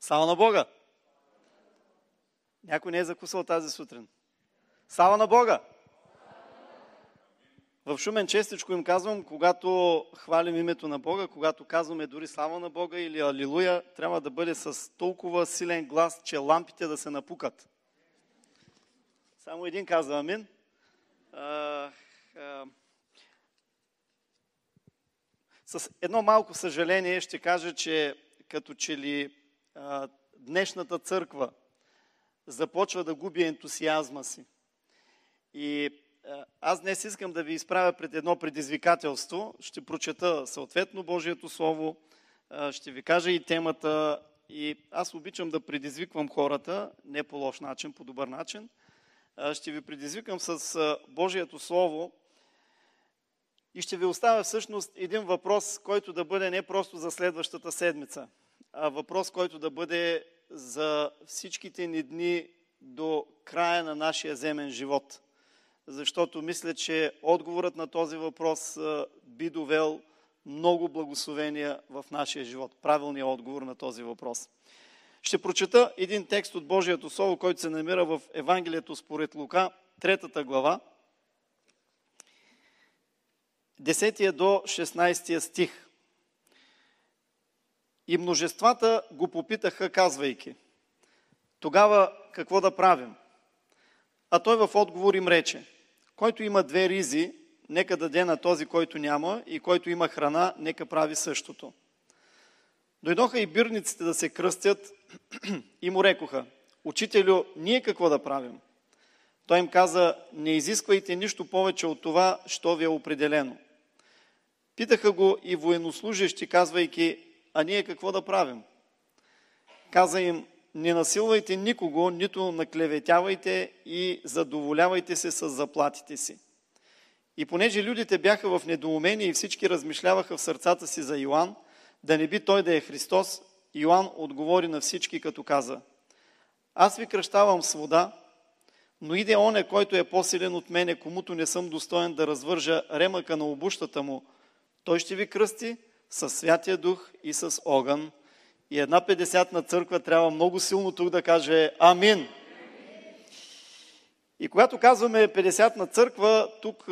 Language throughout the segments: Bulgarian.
Слава на Бога! Някой не е закусал тази сутрин. Слава на Бога! В Шумен честичко им казвам, когато хвалим името на Бога, когато казваме дори слава на Бога или алилуя, трябва да бъде с толкова силен глас, че лампите да се напукат. Само един казва амин. С едно малко съжаление ще кажа, че като че ли днешната църква започва да губи ентусиазма си. И аз днес искам да ви изправя пред едно предизвикателство. Ще прочета съответно Божието Слово, ще ви кажа и темата. И аз обичам да предизвиквам хората, не по лош начин, по добър начин. Ще ви предизвикам с Божието Слово и ще ви оставя всъщност един въпрос, който да бъде не просто за следващата седмица, въпрос, който да бъде за всичките ни дни до края на нашия земен живот. Защото мисля, че отговорът на този въпрос би довел много благословения в нашия живот. Правилният отговор на този въпрос. Ще прочета един текст от Божието Слово, който се намира в Евангелието според Лука, третата глава, 10 до 16 стих. И множествата го попитаха, казвайки, тогава какво да правим? А той в отговор им рече, който има две ризи, нека даде на този, който няма, и който има храна, нека прави същото. Дойдоха и бирниците да се кръстят и му рекоха, Учителю, ние какво да правим? Той им каза, не изисквайте нищо повече от това, що ви е определено. Питаха го и военнослужащи, казвайки, а ние какво да правим? Каза им, не насилвайте никого, нито наклеветявайте и задоволявайте се с заплатите си. И понеже людите бяха в недоумение и всички размишляваха в сърцата си за Йоанн, да не би той да е Христос, Йоанн отговори на всички, като каза, аз ви кръщавам с вода, но иде оне, който е по-силен от мене, комуто не съм достоен да развържа ремъка на обущата му, той ще ви кръсти с Святия Дух и с огън. И една 50 църква трябва много силно тук да каже Амин. И когато казваме 50 на църква, тук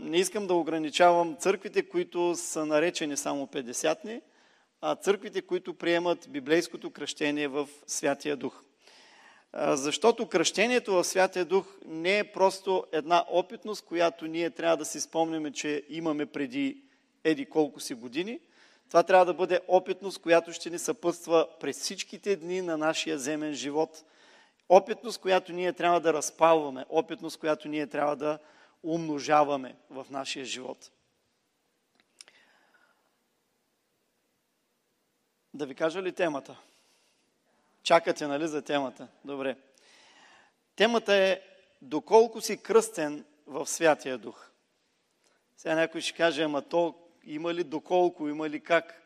не искам да ограничавам църквите, които са наречени само 50-ни, а църквите, които приемат библейското кръщение в Святия Дух. Защото кръщението в Святия Дух не е просто една опитност, която ние трябва да си спомняме, че имаме преди еди колко си години. Това трябва да бъде опитност, която ще ни съпътства през всичките дни на нашия земен живот. Опитност, която ние трябва да разпалваме. Опитност, която ние трябва да умножаваме в нашия живот. Да ви кажа ли темата? Чакате, нали, за темата? Добре. Темата е доколко си кръстен в Святия Дух. Сега някой ще каже, ама то има ли доколко, има ли как.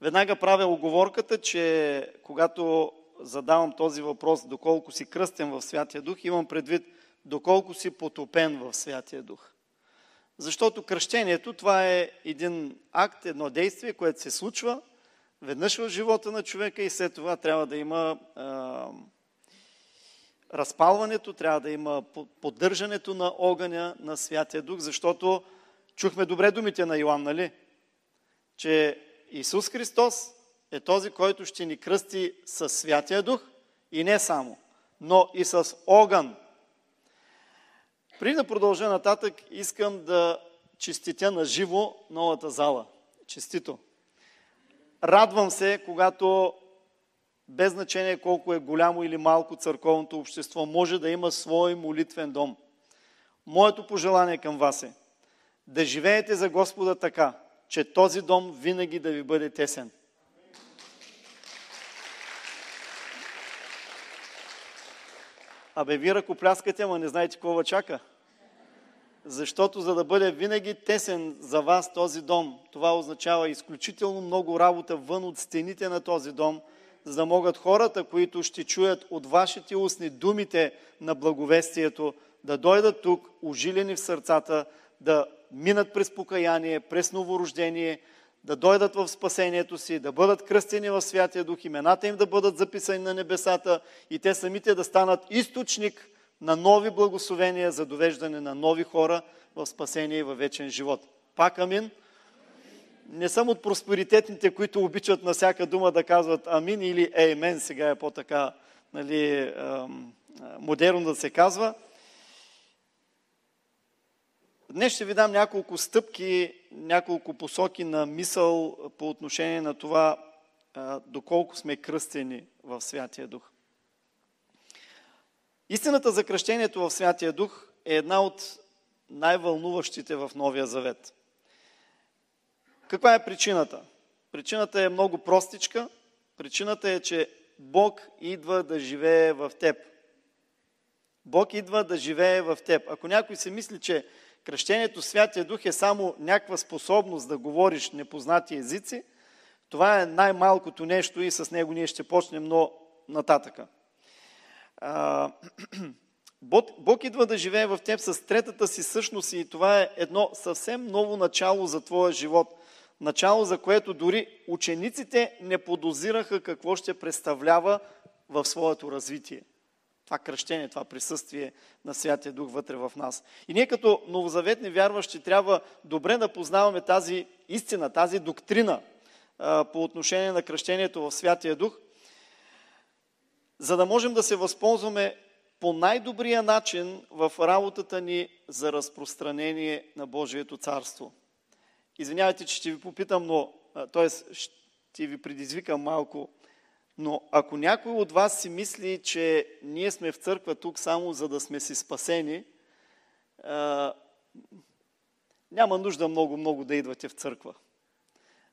Веднага правя оговорката, че когато задавам този въпрос, доколко си кръстен в Святия Дух, имам предвид доколко си потопен в Святия Дух. Защото кръщението това е един акт, едно действие, което се случва веднъж в живота на човека и след това трябва да има е, разпалването, трябва да има поддържането на огъня на Святия Дух, защото Чухме добре думите на Йоанн, нали? Че Исус Христос е този, който ще ни кръсти с Святия Дух и не само, но и с огън. При да продължа нататък, искам да честитя на живо новата зала. Честито! Радвам се, когато без значение колко е голямо или малко църковното общество, може да има свой молитвен дом. Моето пожелание към вас е да живеете за Господа така, че този дом винаги да ви бъде тесен. Абе, вие ръкопляскате, ама не знаете какво чака. Защото за да бъде винаги тесен за вас този дом, това означава изключително много работа вън от стените на този дом, за да могат хората, които ще чуят от вашите устни думите на благовестието, да дойдат тук, ужилени в сърцата, да минат през покаяние, през новорождение, да дойдат в спасението си, да бъдат кръстени в Святия Дух, имената им да бъдат записани на небесата и те самите да станат източник на нови благословения за довеждане на нови хора в спасение и във вечен живот. Пак амин. Не съм от просперитетните, които обичат на всяка дума да казват амин или еймен, сега е по-така нали, модерно да се казва. Днес ще ви дам няколко стъпки, няколко посоки на мисъл по отношение на това доколко сме кръстени в Святия Дух. Истината за кръщението в Святия Дух е една от най-вълнуващите в Новия Завет. Каква е причината? Причината е много простичка. Причината е, че Бог идва да живее в теб. Бог идва да живее в теб. Ако някой се мисли, че кръщението Святия Дух е само някаква способност да говориш непознати езици, това е най-малкото нещо и с него ние ще почнем но нататъка. Бог идва да живее в теб с третата си същност и това е едно съвсем ново начало за твоя живот. Начало, за което дори учениците не подозираха какво ще представлява в своето развитие. Това кръщение, това присъствие на Святия Дух вътре в нас. И ние като новозаветни вярващи трябва добре да познаваме тази истина, тази доктрина по отношение на кръщението в Святия Дух, за да можем да се възползваме по най-добрия начин в работата ни за разпространение на Божието царство. Извинявайте, че ще ви попитам, но, т.е. ще ви предизвикам малко, но ако някой от вас си мисли, че ние сме в църква тук само за да сме си спасени, няма нужда много-много да идвате в църква.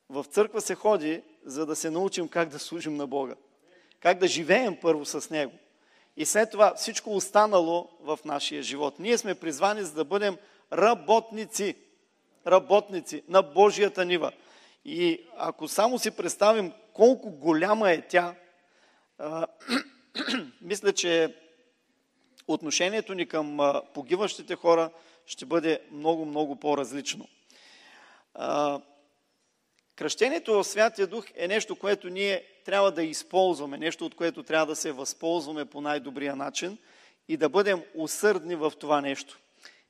В църква се ходи, за да се научим как да служим на Бога. Как да живеем първо с Него. И след това всичко останало в нашия живот. Ние сме призвани за да бъдем работници. Работници на Божията нива. И ако само си представим колко голяма е тя, мисля, че отношението ни към погиващите хора ще бъде много, много по-различно. Кръщението в Святия Дух е нещо, което ние трябва да използваме, нещо от което трябва да се възползваме по най-добрия начин и да бъдем усърдни в това нещо.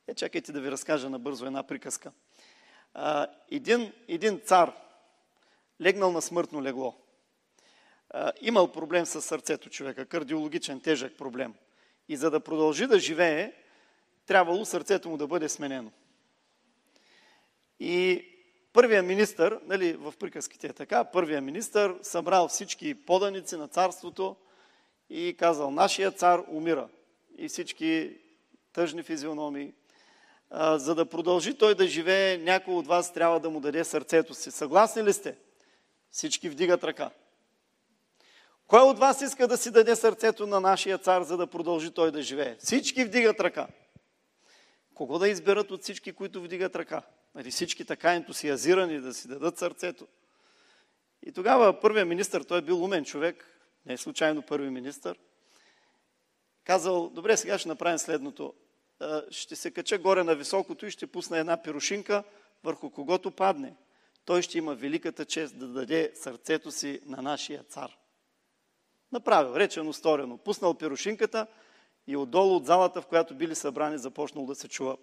Е, чакайте да ви разкажа набързо една приказка. Един, един цар легнал на смъртно легло. Имал проблем с сърцето човека, кардиологичен, тежък проблем. И за да продължи да живее, трябвало сърцето му да бъде сменено. И първия министър, нали, в приказките е така, първия министър събрал всички поданици на царството и казал, нашия цар умира. И всички тъжни физиономии. За да продължи той да живее, някой от вас трябва да му даде сърцето си. Съгласни ли сте? Всички вдигат ръка. Кой от вас иска да си даде сърцето на нашия цар, за да продължи той да живее? Всички вдигат ръка. Кого да изберат от всички, които вдигат ръка? Нали, всички така ентусиазирани да си дадат сърцето. И тогава първият министр, той е бил умен човек, не е случайно първи министр, казал, добре, сега ще направим следното. Ще се кача горе на високото и ще пусна една пирушинка, върху когото падне. Той ще има великата чест да даде сърцето си на нашия цар. Направил, речено, сторено. Пуснал пирушинката и отдолу от залата, в която били събрани, започнал да се чува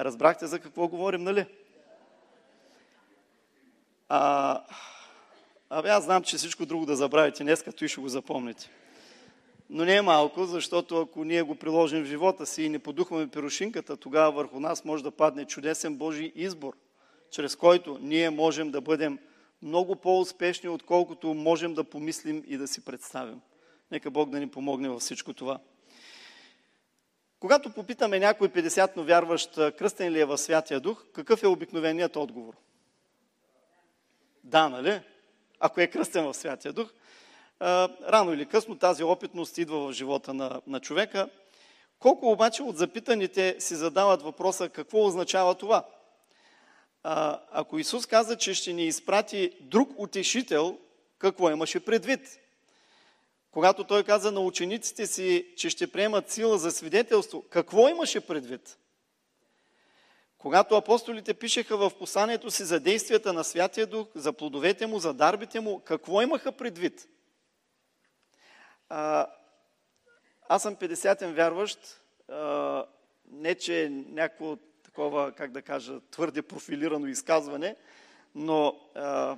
Разбрахте за какво говорим, нали? А, абе, аз знам, че всичко друго да забравите днес, като и ще го запомните. Но не е малко, защото ако ние го приложим в живота си и не подухваме пирошинката, тогава върху нас може да падне чудесен Божий избор, чрез който ние можем да бъдем много по-успешни, отколкото можем да помислим и да си представим. Нека Бог да ни помогне във всичко това. Когато попитаме някой 50-но вярващ кръстен ли е в Святия Дух, какъв е обикновеният отговор? Да, нали? Ако е кръстен в Святия Дух. Рано или късно тази опитност идва в живота на, на човека. Колко обаче от запитаните си задават въпроса какво означава това? А, ако Исус каза, че ще ни изпрати друг утешител, какво имаше предвид? Когато той каза на учениците си, че ще приемат сила за свидетелство, какво имаше предвид? Когато апостолите пишеха в посланието си за действията на Святия Дух, за плодовете му, за дарбите му, какво имаха предвид? А, аз съм 50-тен вярващ, а, не че е някакво такова, как да кажа, твърде профилирано изказване, но а,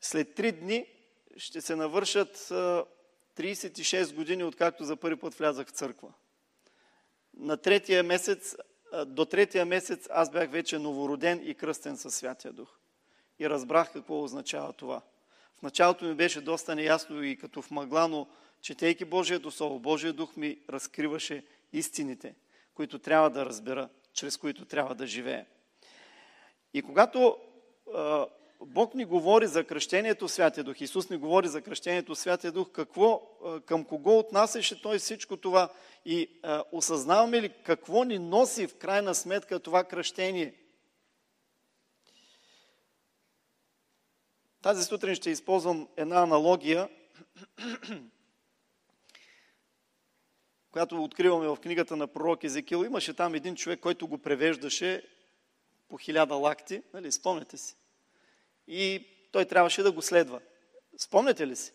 след три дни ще се навършат 36 години, откакто за първи път влязах в църква. На третия месец, до третия месец аз бях вече новороден и кръстен със Святия Дух. И разбрах какво означава това. Началото ми беше доста неясно и като в мъгла, но четейки Божието Слово, Божия Дух ми разкриваше истините, които трябва да разбера, чрез които трябва да живея. И когато Бог ни говори за кръщението Святия Дух, Исус ни говори за кръщението Святия Дух, какво, към кого отнасяше Той всичко това и а, осъзнаваме ли какво ни носи в крайна сметка това кръщение? Тази сутрин ще използвам една аналогия, която откриваме в книгата на пророк Езекил. Имаше там един човек, който го превеждаше по хиляда лакти, нали, спомняте си и той трябваше да го следва. Спомняте ли си?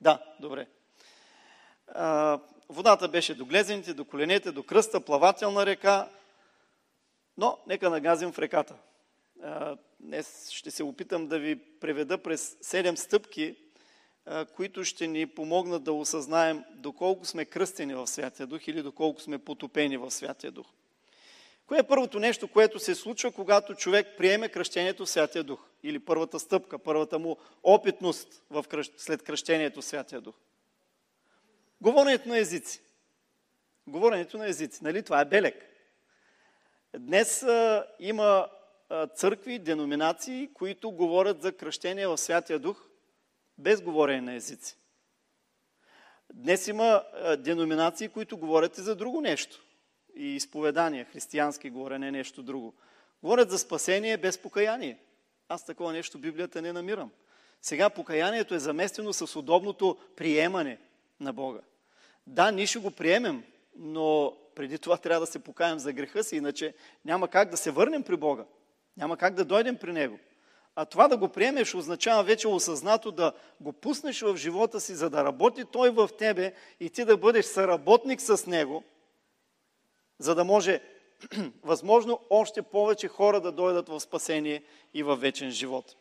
Да, добре. А, водата беше до глезените, до коленете, до кръста, плавателна река, но нека нагазим в реката. А, днес ще се опитам да ви преведа през седем стъпки, а, които ще ни помогнат да осъзнаем доколко сме кръстени в Святия Дух или доколко сме потопени в Святия Дух. Кое е първото нещо, което се случва, когато човек приеме кръщението в Святия Дух? Или първата стъпка, първата му опитност кръщ... след кръщението в Святия Дух? Говоренето на езици. Говоренето на езици. Нали? Това е белек. Днес а, има църкви, деноминации, които говорят за кръщение в Святия Дух без говорене на езици. Днес има деноминации, които говорят и за друго нещо и изповедания, християнски говорене, нещо друго. Говорят за спасение без покаяние. Аз такова нещо в Библията не намирам. Сега покаянието е заместено с удобното приемане на Бога. Да, ние ще го приемем, но преди това трябва да се покаем за греха си, иначе няма как да се върнем при Бога. Няма как да дойдем при Него. А това да го приемеш означава вече осъзнато да го пуснеш в живота си, за да работи Той в тебе и ти да бъдеш съработник с Него – за да може възможно още повече хора да дойдат в спасение и в вечен живот.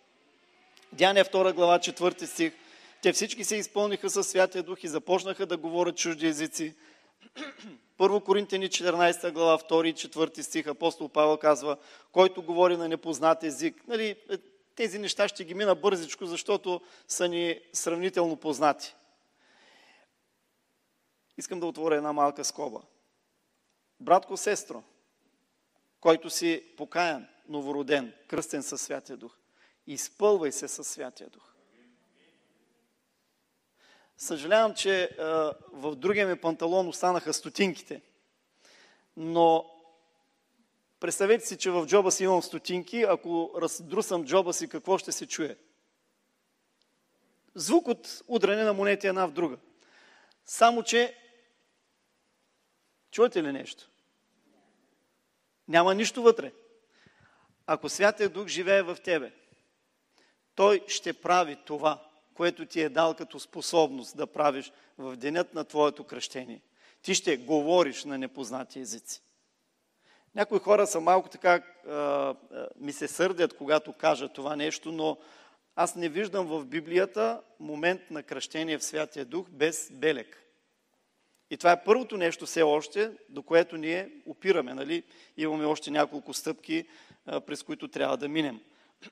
Дяния 2 глава 4 стих. Те всички се изпълниха със Святия Дух и започнаха да говорят чужди езици. Първо Коринтияни 14 глава 2 и 4 стих апостол Павел казва, който говори на непознат език. Нали, е, тези неща ще ги мина бързичко, защото са ни сравнително познати. Искам да отворя една малка скоба. Братко, сестро, който си покаян, новороден, кръстен със Святия Дух, изпълвай се със Святия Дух. Съжалявам, че а, в другия ми панталон останаха стотинките, но представете си, че в джоба си имам стотинки, ако раздрусам джоба си, какво ще се чуе? Звук от удране на монети една в друга. Само, че чуете ли нещо? Няма нищо вътре. Ако Святия Дух живее в тебе, Той ще прави това, което ти е дал като способност да правиш в денят на твоето кръщение. Ти ще говориш на непознати езици. Някои хора са малко така, ми се сърдят, когато кажа това нещо, но аз не виждам в Библията момент на кръщение в Святия Дух без белек. И това е първото нещо все още, до което ние опираме. Нали? Имаме още няколко стъпки, през които трябва да минем.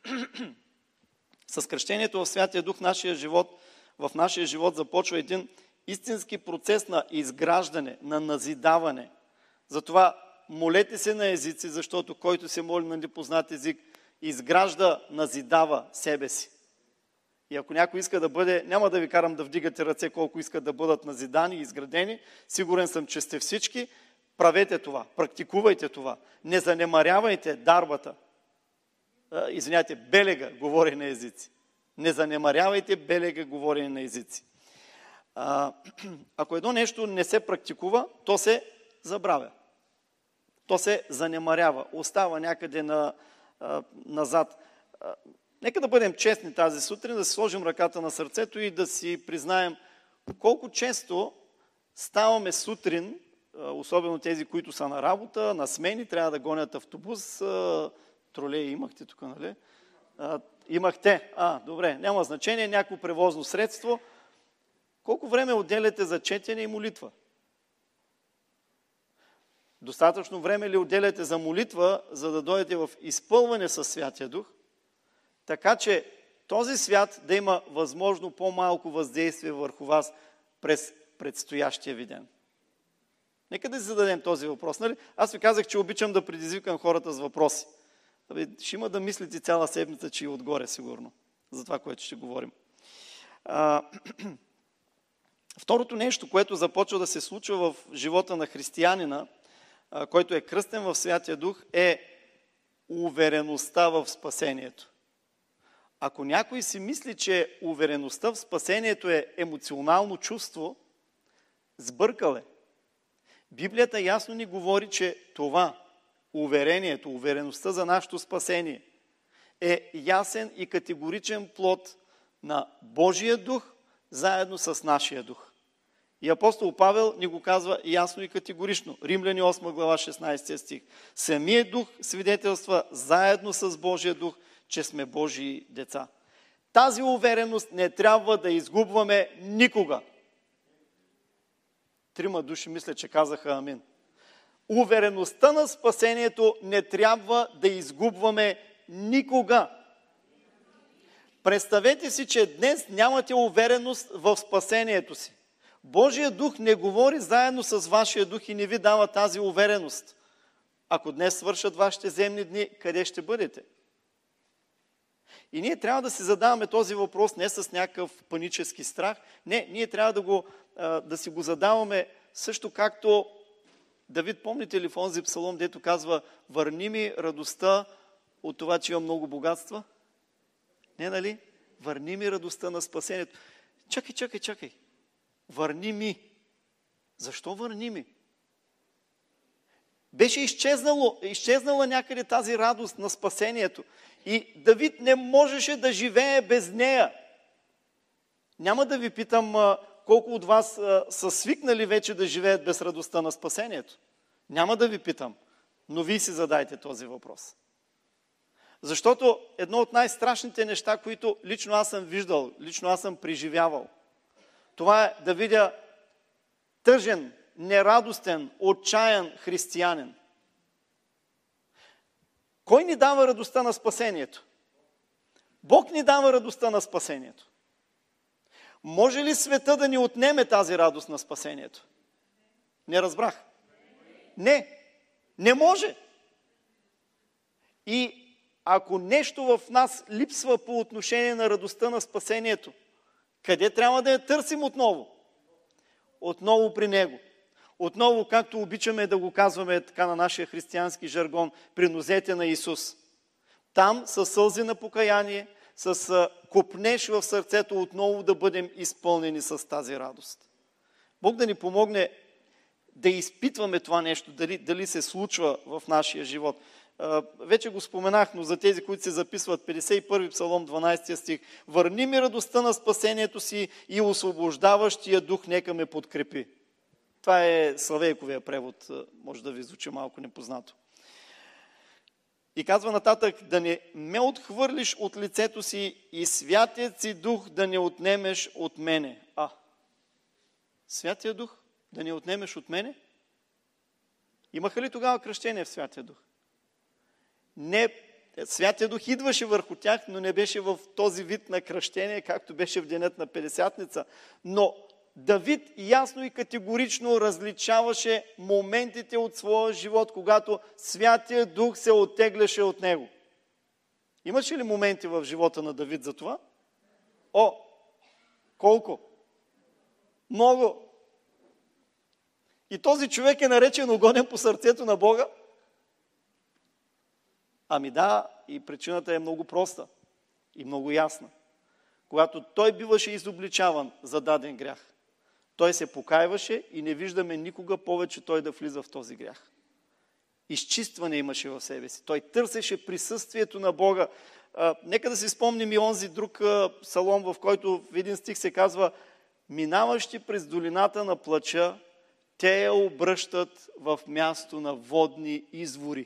С кръщението в Святия Дух нашия живот, в нашия живот започва един истински процес на изграждане, на назидаване. Затова молете се на езици, защото който се моли на непознат език, изгражда, назидава себе си. И ако някой иска да бъде, няма да ви карам да вдигате ръце колко искат да бъдат назидани и изградени, сигурен съм, че сте всички, правете това, практикувайте това, не занемарявайте дарбата. Извинявайте, белега говори на езици. Не занемарявайте белега говорене на езици. А, ако едно нещо не се практикува, то се забравя. То се занемарява, остава някъде на, а, назад. А, нека да бъдем честни тази сутрин, да си сложим ръката на сърцето и да си признаем колко често ставаме сутрин, особено тези, които са на работа, на смени, трябва да гонят автобус, тролеи имахте тук, нали? Имахте. А, добре, няма значение, някакво превозно средство. Колко време отделяте за четене и молитва? Достатъчно време ли отделяте за молитва, за да дойдете в изпълване със Святия Дух, така че този свят да има възможно по-малко въздействие върху вас през предстоящия ви ден? Нека да си зададем този въпрос. Нали? Аз ви казах, че обичам да предизвикам хората с въпроси. Абе, ще има да мислите цяла седмица, че и отгоре, сигурно, за това, което ще говорим. А, второто нещо, което започва да се случва в живота на християнина, а, който е кръстен в Святия Дух, е увереността в спасението. Ако някой си мисли, че увереността в спасението е емоционално чувство, сбъркал е. Библията ясно ни говори, че това, уверението, увереността за нашето спасение, е ясен и категоричен плод на Божия дух, заедно с нашия дух. И апостол Павел ни го казва ясно и категорично. Римляни 8 глава 16 стих. Самият дух свидетелства заедно с Божия дух, че сме Божии деца. Тази увереност не трябва да изгубваме никога. Трима души мисля, че казаха амин. Увереността на спасението не трябва да изгубваме никога. Представете си, че днес нямате увереност в спасението си. Божия дух не говори заедно с вашия дух и не ви дава тази увереност. Ако днес свършат вашите земни дни, къде ще бъдете? И ние трябва да си задаваме този въпрос не с някакъв панически страх. Не, ние трябва да, го, да си го задаваме също както Давид, помните ли в онзи псалом, дето казва, върни ми радостта от това, че имам много богатства? Не, нали? Върни ми радостта на спасението. Чакай, чакай, чакай. Върни ми. Защо върни ми? Беше изчезнало, изчезнала някъде тази радост на спасението. И Давид не можеше да живее без нея. Няма да ви питам колко от вас са свикнали вече да живеят без радостта на спасението. Няма да ви питам, но вие си задайте този въпрос. Защото едно от най-страшните неща, които лично аз съм виждал, лично аз съм преживявал, това е да видя тъжен, нерадостен, отчаян християнин. Кой ни дава радостта на спасението? Бог ни дава радостта на спасението. Може ли света да ни отнеме тази радост на спасението? Не разбрах. Не, не може. И ако нещо в нас липсва по отношение на радостта на спасението, къде трябва да я търсим отново? Отново при Него. Отново, както обичаме да го казваме така на нашия християнски жаргон, при нозете на Исус. Там със сълзи на покаяние, с копнеш в сърцето отново да бъдем изпълнени с тази радост. Бог да ни помогне да изпитваме това нещо, дали, дали се случва в нашия живот. Вече го споменах, но за тези, които се записват, 51 псалом, 12 стих. Върни ми радостта на спасението си и освобождаващия дух нека ме подкрепи. Това е Славейковия превод, може да ви звучи малко непознато. И казва нататък, да не ме отхвърлиш от лицето си и святият си дух да не отнемеш от мене. А, святия дух да не отнемеш от мене? Имаха ли тогава кръщение в Святия Дух? Не, Святия Дух идваше върху тях, но не беше в този вид на кръщение, както беше в денят на Педесятница. Но Давид ясно и категорично различаваше моментите от своя живот, когато Святия Дух се оттегляше от него. Имаше ли моменти в живота на Давид за това? О, колко? Много. И този човек е наречен огонен по сърцето на Бога? Ами да, и причината е много проста и много ясна. когато той биваше изобличаван за даден грях, той се покаиваше и не виждаме никога повече той да влиза в този грях. Изчистване имаше в себе си. Той търсеше присъствието на Бога. А, нека да си спомним и онзи друг а, салон, в който в един стих се казва Минаващи през долината на плача, те я обръщат в място на водни извори.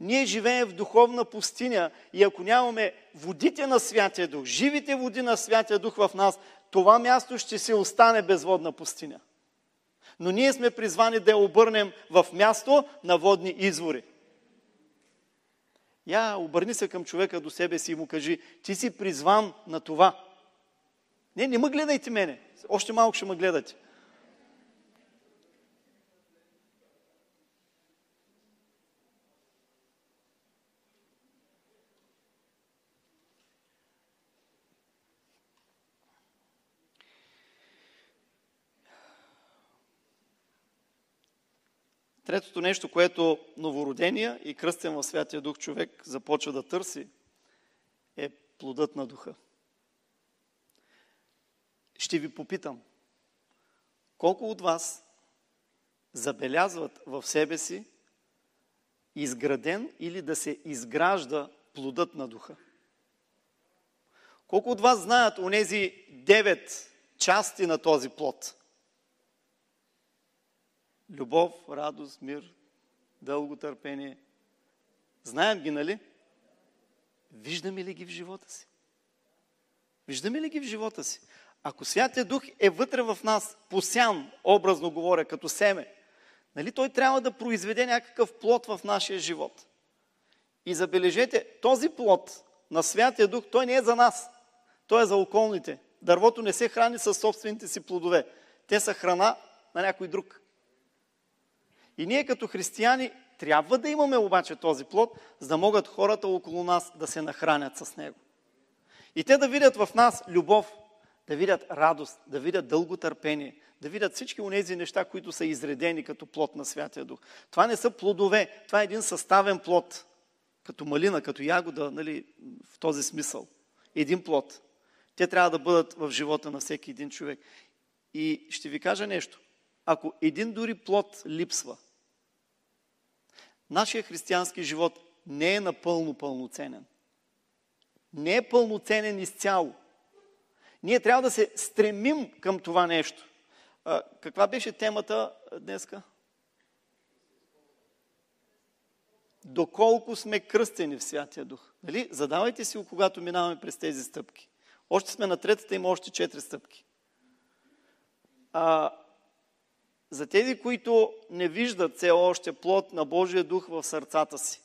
Ние живеем в духовна пустиня и ако нямаме водите на Святия Дух, живите води на Святия Дух в нас, това място ще се остане безводна пустиня. Но ние сме призвани да я обърнем в място на водни извори. Я обърни се към човека до себе си и му кажи, ти си призван на това. Не, не ме гледайте мене. Още малко ще ме гледате. Третото нещо, което новородения и кръстен в Святия Дух човек започва да търси, е плодът на Духа. Ще ви попитам, колко от вас забелязват в себе си изграден или да се изгражда плодът на Духа? Колко от вас знаят онези девет части на този плод? Любов, радост, мир, дълго търпение. Знаем ги, нали? Виждаме ли ги в живота си? Виждаме ли ги в живота си? Ако Святия Дух е вътре в нас, посян, образно говоря, като семе, нали той трябва да произведе някакъв плод в нашия живот. И забележете, този плод на Святия Дух, той не е за нас. Той е за околните. Дървото не се храни със собствените си плодове. Те са храна на някой друг. И ние като християни трябва да имаме обаче този плод, за да могат хората около нас да се нахранят с него. И те да видят в нас любов, да видят радост, да видят дълго търпение, да видят всички от тези неща, които са изредени като плод на Святия Дух. Това не са плодове, това е един съставен плод, като малина, като ягода, нали, в този смисъл. Един плод. Те трябва да бъдат в живота на всеки един човек. И ще ви кажа нещо. Ако един дори плод липсва, нашия християнски живот не е напълно пълноценен. Не е пълноценен изцяло. Ние трябва да се стремим към това нещо. А, каква беше темата днеска? Доколко сме кръстени в Святия Дух. Нали? Задавайте си, когато минаваме през тези стъпки. Още сме на третата, има още четири стъпки. А, за тези, които не виждат все още плод на Божия дух в сърцата си,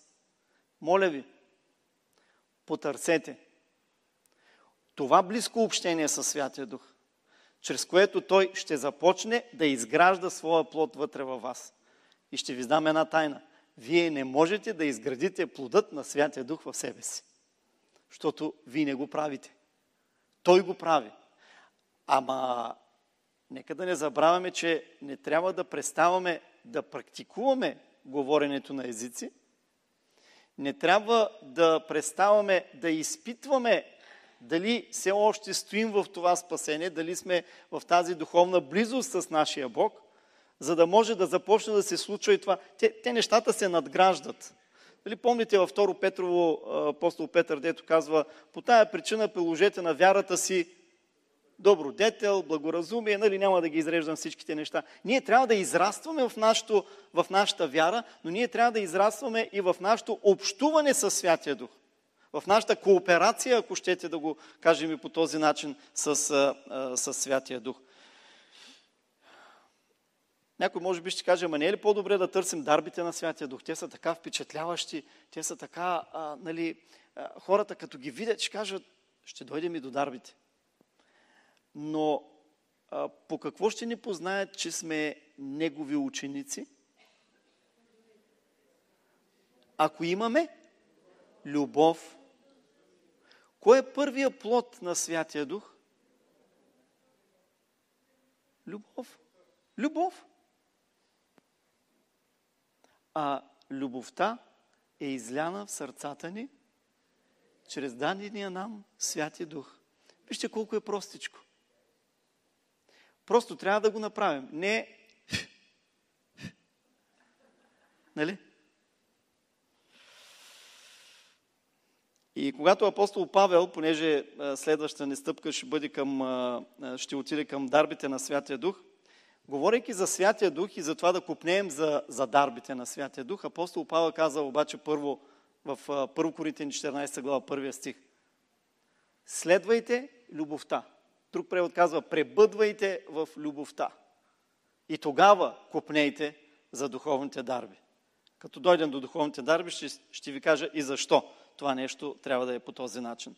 моля ви, потърсете това близко общение с Святия Дух, чрез което Той ще започне да изгражда своя плод вътре във вас. И ще ви дам една тайна. Вие не можете да изградите плодът на Святия Дух в себе си. Защото вие не го правите. Той го прави. Ама нека да не забравяме, че не трябва да преставаме да практикуваме говоренето на езици. Не трябва да преставаме да изпитваме дали все още стоим в това спасение, дали сме в тази духовна близост с нашия Бог, за да може да започне да се случва и това. Те, те нещата се надграждат. Дали помните във 2 Петрово апостол Петър, дето казва, по тая причина приложете на вярата си добродетел, благоразумие, нали, няма да ги изреждам всичките неща. Ние трябва да израстваме в, нашото, в нашата вяра, но ние трябва да израстваме и в нашето общуване с Святия Дух. В нашата кооперация, ако щете да го кажем и по този начин, с, с Святия Дух. Някой може би ще каже, ама не е ли по-добре да търсим дарбите на Святия Дух? Те са така впечатляващи, те са така, а, нали, а, хората като ги видят, ще кажат, ще дойдем и до дарбите. Но а, по какво ще ни познаят, че сме негови ученици? Ако имаме любов, кой е първия плод на Святия Дух? Любов. Любов. А любовта е изляна в сърцата ни чрез дадения нам Святия Дух. Вижте колко е простичко. Просто трябва да го направим. Не. Нали? И когато апостол Павел, понеже следващата ни стъпка ще, бъде към, ще отиде към дарбите на Святия Дух, говорейки за Святия Дух и за това да купнеем за, за дарбите на Святия Дух, апостол Павел каза обаче първо в 1 Коринтин 14 глава, първия стих. Следвайте любовта. Друг превод казва, пребъдвайте в любовта. И тогава купнейте за духовните дарби. Като дойдем до духовните дарби, ще, ще ви кажа и защо това нещо трябва да е по този начин.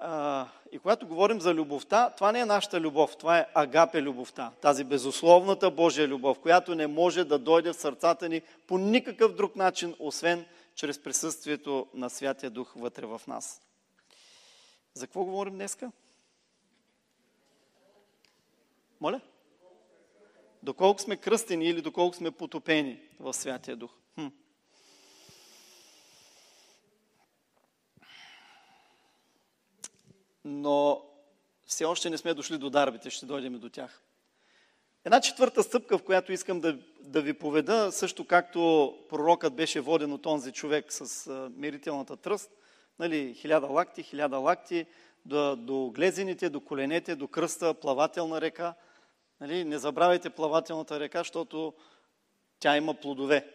А, и когато говорим за любовта, това не е нашата любов, това е агапе любовта, тази безусловната Божия любов, която не може да дойде в сърцата ни по никакъв друг начин, освен чрез присъствието на Святия Дух вътре в нас. За какво говорим днеска? Моля? Доколко сме кръстени или доколко сме потопени в Святия Дух. Хм. Но все още не сме дошли до дарбите, ще дойдем и до тях. Една четвърта стъпка, в която искам да, да ви поведа, също както пророкът беше воден от онзи човек с мерителната тръст, нали, хиляда лакти, хиляда лакти, до, до глезените, до коленете, до кръста, плавателна река. Нали, не забравяйте плавателната река, защото тя има плодове.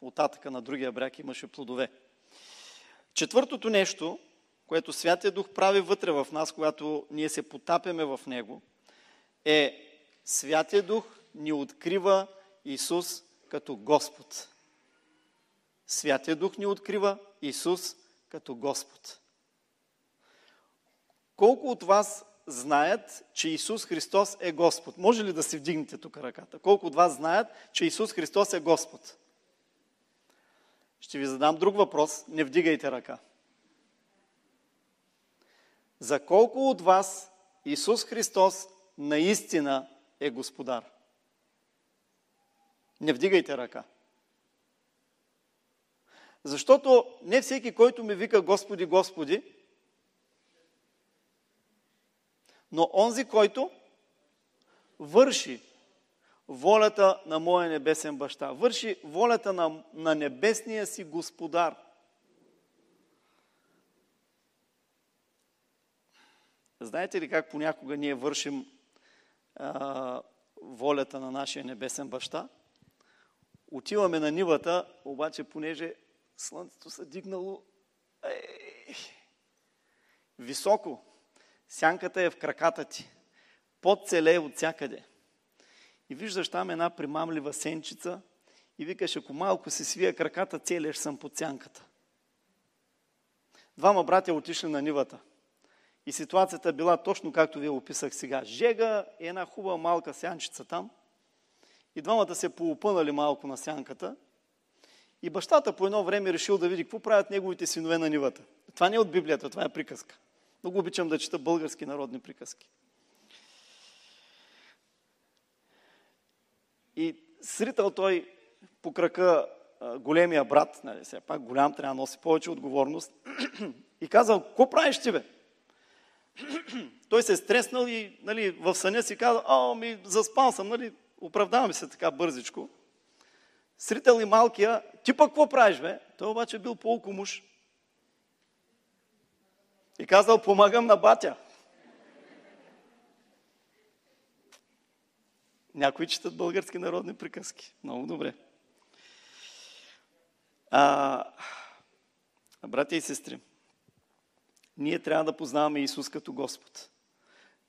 Оттатъка на другия бряг имаше плодове. Четвъртото нещо, което Святия Дух прави вътре в нас, когато ние се потапяме в Него, е Святия Дух ни открива Исус като Господ. Святия Дух ни открива Исус като Господ. Колко от вас знаят, че Исус Христос е Господ? Може ли да си вдигнете тук ръката? Колко от вас знаят, че Исус Христос е Господ? Ще ви задам друг въпрос. Не вдигайте ръка. За колко от вас Исус Христос наистина е Господар? Не вдигайте ръка. Защото не всеки, който ми вика Господи, Господи, но онзи, който върши волята на моя небесен баща, върши волята на, на небесния си господар. Знаете ли как понякога ние вършим а, волята на нашия небесен баща? Отиваме на нивата, обаче понеже слънцето се дигнало ей, високо, Сянката е в краката ти. Под целе от всякъде. И виждаш там една примамлива сенчица и викаш, ако малко се свия краката, целеш съм под сянката. Двама братя отишли на нивата. И ситуацията била точно както ви описах сега. Жега е една хубава малка сянчица там. И двамата се поупънали малко на сянката. И бащата по едно време решил да види какво правят неговите синове на нивата. Това не е от Библията, това е приказка. Много обичам да чета български народни приказки. И сритал той по крака големия брат, нали, все пак голям, трябва да носи повече отговорност, и казал, какво правиш ти, бе? той се е стреснал и нали, в съня си казал, а, ми заспал съм, нали, оправдавам се така бързичко. Срител и малкия, ти пък какво правиш, бе? Той обаче бил по-окомуш. И казал, помагам на батя. Някои четат български народни приказки. Много добре. А, братя и сестри, ние трябва да познаваме Исус като Господ.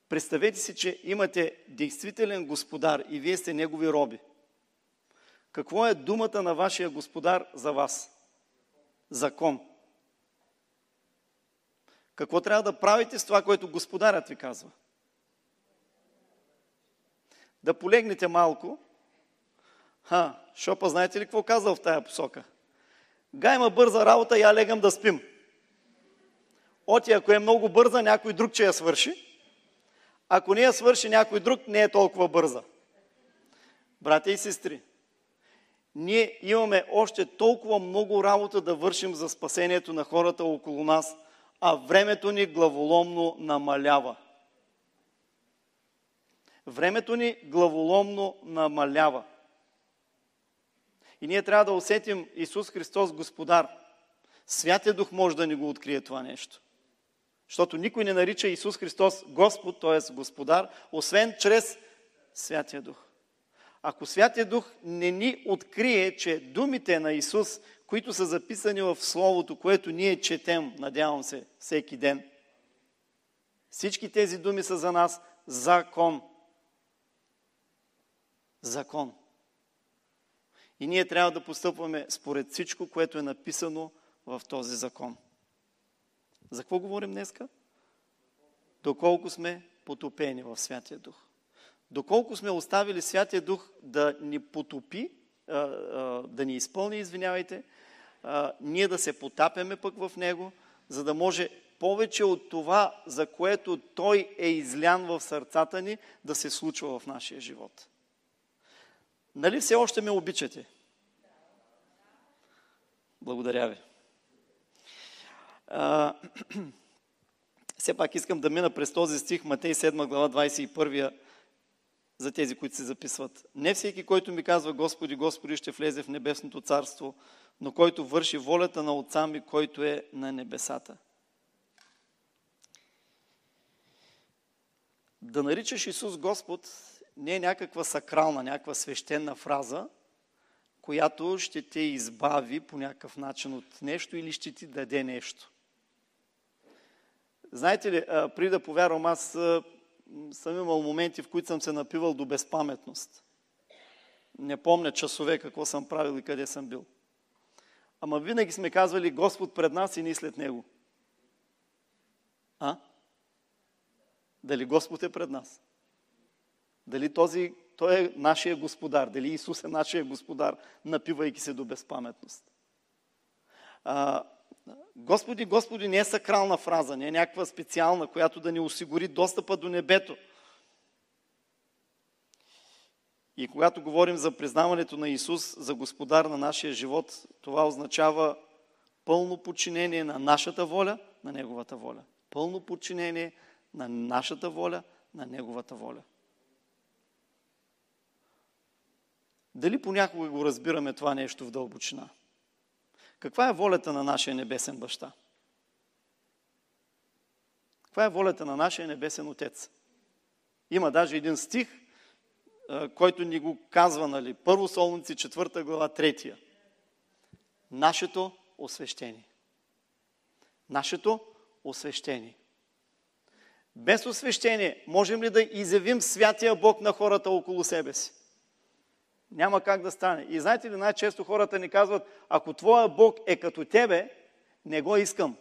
Представете си, че имате действителен господар и вие сте негови роби. Какво е думата на вашия господар за вас? Закон. Какво трябва да правите с това, което господарят ви казва? Да полегнете малко. Ха, Шопа, знаете ли какво казал в тая посока? Гай ма бърза работа, я легам да спим. Оти, ако е много бърза, някой друг че я свърши. Ако не я свърши някой друг, не е толкова бърза. Братя и сестри, ние имаме още толкова много работа да вършим за спасението на хората около нас – а времето ни главоломно намалява. Времето ни главоломно намалява. И ние трябва да усетим Исус Христос Господар. Святия Дух може да ни го открие това нещо. Защото никой не нарича Исус Христос Господ, т.е. Господар, освен чрез Святия Дух. Ако Святия Дух не ни открие, че думите на Исус, които са записани в Словото, което ние четем, надявам се, всеки ден, всички тези думи са за нас закон. Закон. И ние трябва да постъпваме според всичко, което е написано в този закон. За какво говорим днеска? Доколко сме потопени в Святия Дух. Доколко сме оставили Святия Дух да ни потопи, да ни изпълни, извинявайте, ние да се потапяме пък в Него, за да може повече от това, за което Той е излян в сърцата ни, да се случва в нашия живот. Нали все още ме обичате? Благодаря ви. А, все пак искам да мина през този стих, Матей 7 глава 21 за тези, които се записват. Не всеки, който ми казва Господи, Господи, ще влезе в небесното царство, но който върши волята на Отца ми, който е на небесата. Да наричаш Исус Господ не е някаква сакрална, някаква свещена фраза, която ще те избави по някакъв начин от нещо или ще ти даде нещо. Знаете ли, при да повярвам, аз съм имал моменти, в които съм се напивал до безпаметност. Не помня часове какво съм правил и къде съм бил. Ама винаги сме казвали Господ пред нас и ние след Него. А? Дали Господ е пред нас? Дали този, той е нашия господар? Дали Исус е нашия господар, напивайки се до безпаметност? А, Господи, Господи не е сакрална фраза, не е някаква специална, която да ни осигури достъпа до небето. И когато говорим за признаването на Исус за Господар на нашия живот, това означава пълно подчинение на нашата воля, на Неговата воля. Пълно подчинение на нашата воля, на Неговата воля. Дали понякога го разбираме това нещо в дълбочина? Каква е волята на нашия небесен баща? Каква е волята на нашия небесен отец? Има даже един стих, който ни го казва, нали? Първо Солници, 4 глава, 3. Нашето освещение. Нашето освещение. Без освещение можем ли да изявим святия Бог на хората около себе си? Няма как да стане. И знаете ли, най-често хората ни казват, ако твоя Бог е като тебе, не го искам.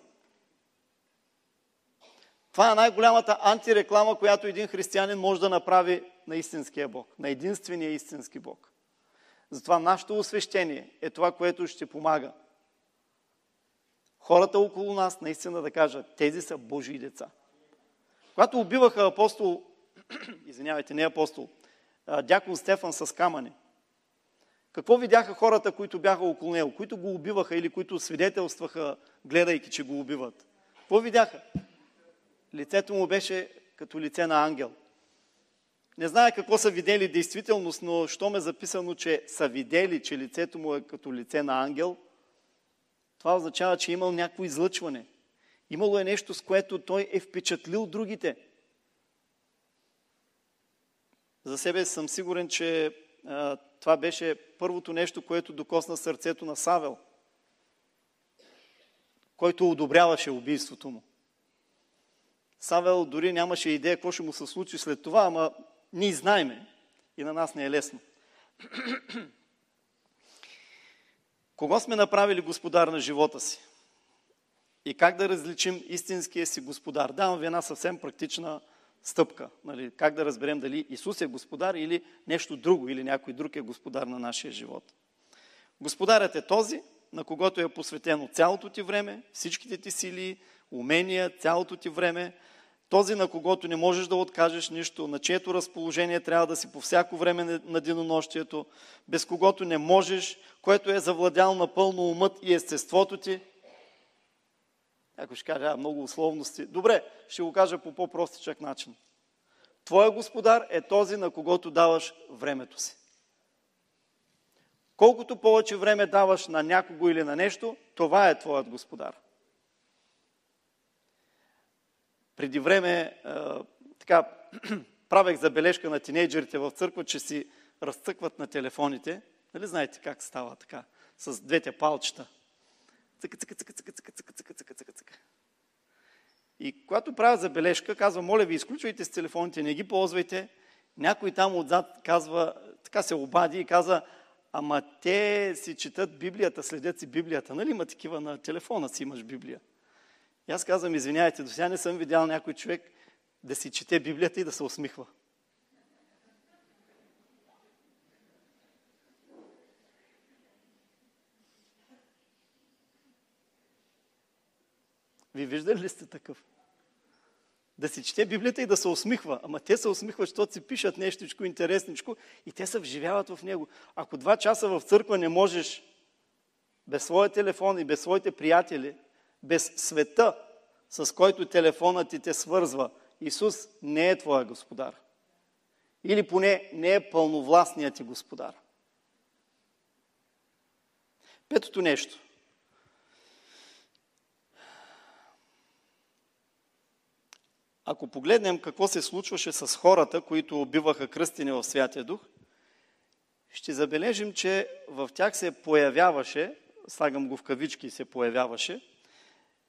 Това е най-голямата антиреклама, която един християнин може да направи на истинския Бог, на единствения истински Бог. Затова нашето освещение е това, което ще помага. Хората около нас наистина да кажат, тези са Божии деца. Когато убиваха апостол, извинявайте, не апостол, дякон Стефан с камъни, какво видяха хората, които бяха около него, които го убиваха или които свидетелстваха, гледайки, че го убиват? Какво видяха? Лицето му беше като лице на ангел. Не знае какво са видели действителност, но що ме записано, че са видели, че лицето му е като лице на ангел, това означава, че е имал някакво излъчване. Имало е нещо, с което той е впечатлил другите. За себе съм сигурен, че това беше първото нещо, което докосна сърцето на Савел, който одобряваше убийството му. Савел дори нямаше идея какво ще му се случи след това, ама ние знаеме и на нас не е лесно. Кого сме направили господар на живота си? И как да различим истинския си господар? Давам ви една съвсем практична стъпка. Нали? Как да разберем дали Исус е господар или нещо друго, или някой друг е господар на нашия живот. Господарят е този, на когото е посветено цялото ти време, всичките ти сили, умения, цялото ти време, този, на когото не можеш да откажеш нищо, на чието разположение трябва да си по всяко време на денонощието, без когото не можеш, което е завладял напълно умът и естеството ти. Някой ще каже, а, много условности. Добре, ще го кажа по по-простичък начин. Твоя господар е този, на когото даваш времето си. Колкото повече време даваш на някого или на нещо, това е твоят господар. Преди време е, така, правех забележка на тинейджерите в църква, че си разцъкват на телефоните. Нали знаете как става така? С двете палчета. Цъка, цъка, цъка, цъка, цъка, цъка, цъка, цъка, цъка, цъка. И когато правя забележка, казва, моля ви, изключвайте с телефоните, не ги ползвайте. Някой там отзад казва, така се обади и каза, ама те си четат Библията, следят си Библията. Нали има такива на телефона си имаш Библия? И аз казвам, извинявайте, до сега не съм видял някой човек да си чете Библията и да се усмихва. Ви виждали ли сте такъв? Да си чете Библията и да се усмихва. Ама те се усмихват, защото си пишат нещичко интересничко и те се вживяват в него. Ако два часа в църква не можеш без своя телефон и без своите приятели, без света, с който телефонът ти те свързва, Исус не е твоя господар. Или поне не е пълновластният ти господар. Петото нещо. Ако погледнем какво се случваше с хората, които убиваха кръстини в Святия Дух, ще забележим, че в тях се появяваше, слагам го в кавички, се появяваше,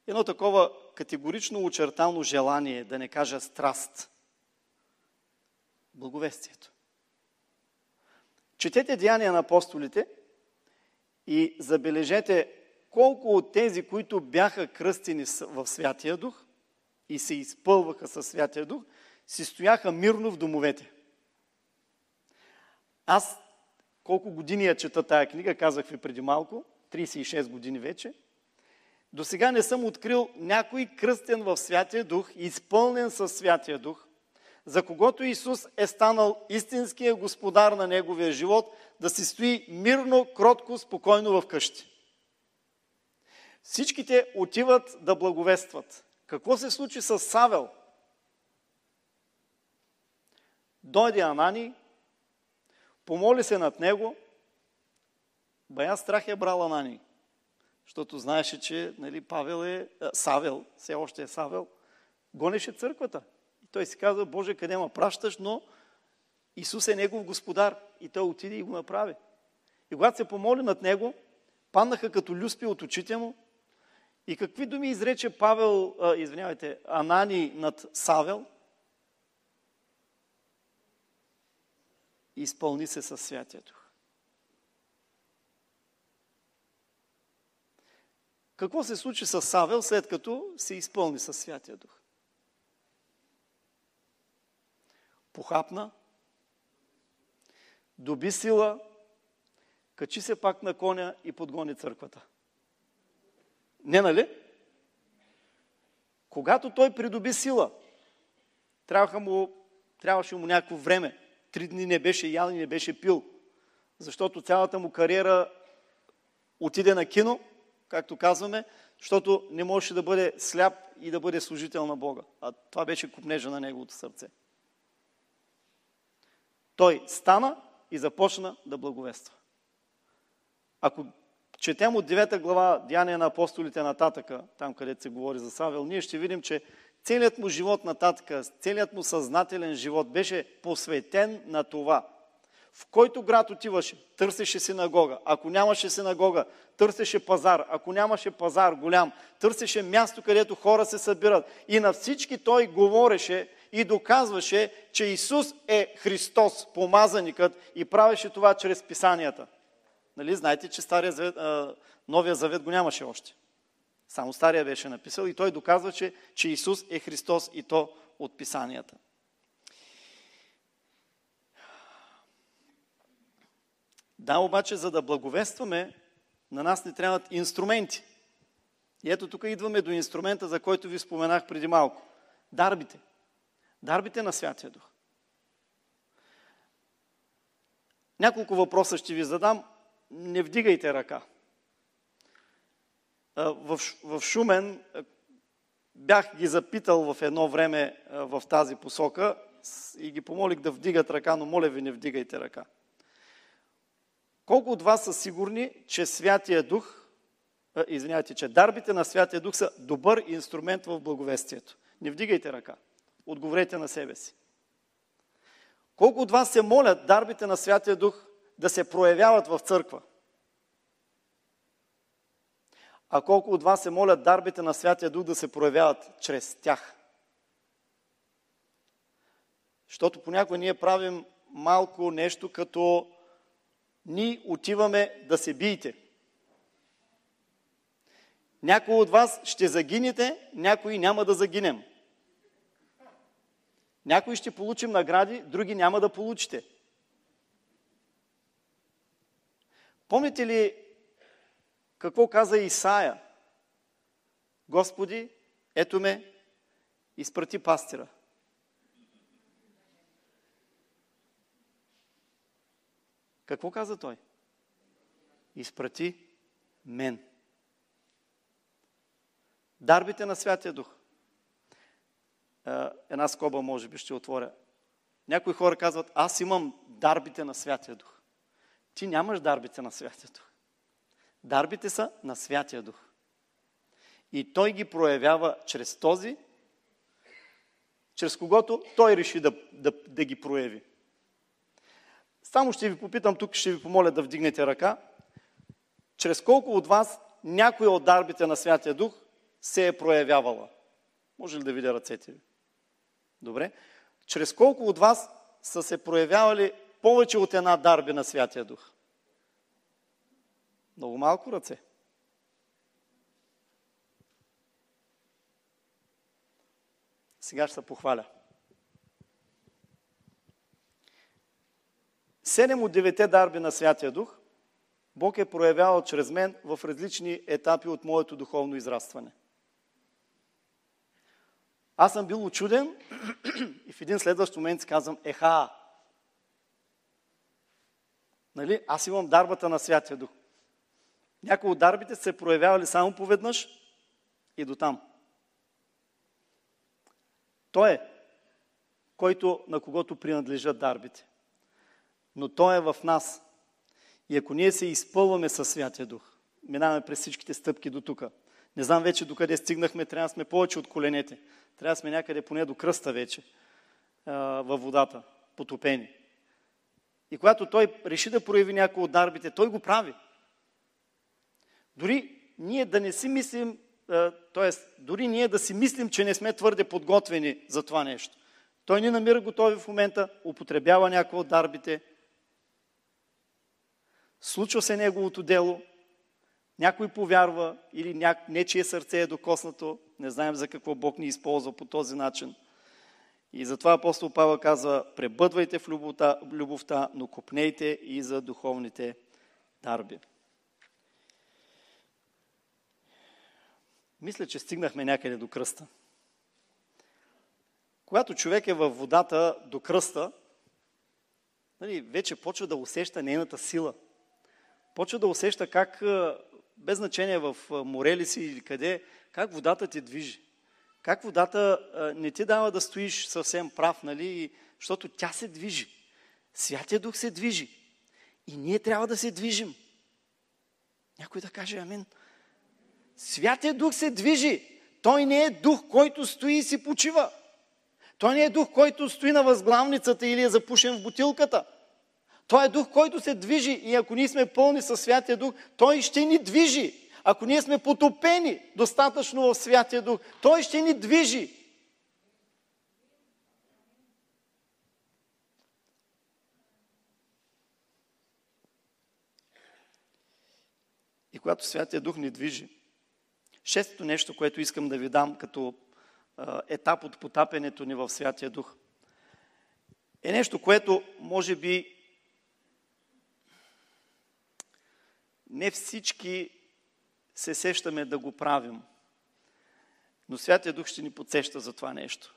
едно такова категорично очертано желание, да не кажа страст. Благовестието. Четете Деяния на апостолите и забележете колко от тези, които бяха кръстени в Святия Дух и се изпълваха със Святия Дух, си стояха мирно в домовете. Аз колко години я чета тая книга, казах ви преди малко, 36 години вече – до сега не съм открил някой кръстен в Святия Дух, изпълнен със Святия Дух, за когото Исус е станал истинския господар на неговия живот, да си стои мирно, кротко, спокойно в къщи. Всичките отиват да благовестват. Какво се случи с Савел? Дойде Анани, помоли се над него, бая страх е брал Анани защото знаеше, че нали, Павел е, Савел, все още е Савел, гонеше църквата. И той си казва, Боже, къде ме пращаш, но Исус е негов господар. И той отиде и го направи. И когато се помоли над него, паднаха като люспи от очите му. И какви думи изрече Павел, а, извинявайте, Анани над Савел? Изпълни се със святието. Какво се случи с Савел, след като се изпълни със Святия Дух? Похапна, доби сила, качи се пак на коня и подгони църквата. Не, нали? Когато той придоби сила, трябваше му, трябваше му някакво време. Три дни не беше ял и не беше пил, защото цялата му кариера отиде на кино – както казваме, защото не можеше да бъде сляп и да бъде служител на Бога. А това беше купнежа на неговото сърце. Той стана и започна да благовества. Ако четем от 9 глава Деяния на апостолите нататъка, там където се говори за Савел, ние ще видим, че целият му живот нататъка, целият му съзнателен живот беше посветен на това – в който град отиваше, търсеше синагога. Ако нямаше синагога, търсеше пазар. Ако нямаше пазар голям, търсеше място, където хора се събират. И на всички той говореше и доказваше, че Исус е Христос, помазаникът и правеше това чрез писанията. Нали, знаете, че Стария завет, а, Новия завет го нямаше още. Само Стария беше написал и той доказва, че, че Исус е Христос и то от писанията. Да, обаче, за да благовестваме, на нас не трябват инструменти. И ето тук идваме до инструмента, за който ви споменах преди малко. Дарбите. Дарбите на Святия Дух. Няколко въпроса ще ви задам. Не вдигайте ръка. В, в Шумен, бях ги запитал в едно време в тази посока и ги помолих да вдигат ръка, но моля ви не вдигайте ръка. Колко от вас са сигурни, че Святия Дух, извинявайте, че дарбите на Святия Дух са добър инструмент в благовестието? Не вдигайте ръка. Отговорете на себе си. Колко от вас се молят дарбите на Святия Дух да се проявяват в църква? А колко от вас се молят дарбите на Святия Дух да се проявяват чрез тях? Защото понякога ние правим малко нещо като ни отиваме да се биете. Някои от вас ще загинете, някои няма да загинем. Някои ще получим награди, други няма да получите. Помните ли какво каза Исаия? Господи, ето ме, изпрати пастира. Какво каза той? Изпрати мен. Дарбите на Святия Дух. Една скоба, може би, ще отворя. Някои хора казват, аз имам дарбите на Святия Дух. Ти нямаш дарбите на Святия Дух. Дарбите са на Святия Дух. И Той ги проявява чрез този, чрез когото Той реши да, да, да ги прояви. Само ще ви попитам, тук ще ви помоля да вдигнете ръка. Чрез колко от вас някоя от дарбите на Святия Дух се е проявявала? Може ли да видя ръцете ви? Добре. Чрез колко от вас са се проявявали повече от една дарби на Святия Дух? Много малко ръце. Сега ще се похваля. Седем от девете дарби на Святия Дух Бог е проявявал чрез мен в различни етапи от моето духовно израстване. Аз съм бил очуден и в един следващ момент си казвам, еха, нали, аз имам дарбата на Святия Дух. Някои от дарбите се проявявали само поведнъж и до там. Той е, който, на когото принадлежат дарбите. Но Той е в нас. И ако ние се изпълваме със Святия Дух, минаваме през всичките стъпки до тук. Не знам вече докъде стигнахме, трябва да сме повече от коленете. Трябва да сме някъде поне до кръста вече, във водата, потопени. И когато той реши да прояви някои от дарбите, той го прави. Дори ние да не си мислим, т.е. дори ние да си мислим, че не сме твърде подготвени за това нещо. Той ни намира готови в момента, употребява някои от дарбите, случва се неговото дело, някой повярва или ня... нечие сърце е докоснато, не знаем за какво Бог ни използва по този начин. И затова апостол Павел казва, пребъдвайте в любовта, любовта но копнейте и за духовните дарби. Мисля, че стигнахме някъде до кръста. Когато човек е във водата до кръста, нали, вече почва да усеща нейната сила. Почва да усеща как, без значение в море ли си или къде, как водата те движи. Как водата не ти дава да стоиш съвсем прав, нали, защото тя се движи. Святия Дух се движи. И ние трябва да се движим. Някой да каже амин. Святия Дух се движи. Той не е дух, който стои и си почива. Той не е дух, който стои на възглавницата или е запушен в бутилката. Той е дух, който се движи и ако ние сме пълни със Святия Дух, Той ще ни движи. Ако ние сме потопени достатъчно в Святия Дух, Той ще ни движи. И когато Святия Дух ни движи, Шестото нещо, което искам да ви дам като етап от потапенето ни в Святия Дух, е нещо, което може би не всички се сещаме да го правим. Но Святия Дух ще ни подсеща за това нещо.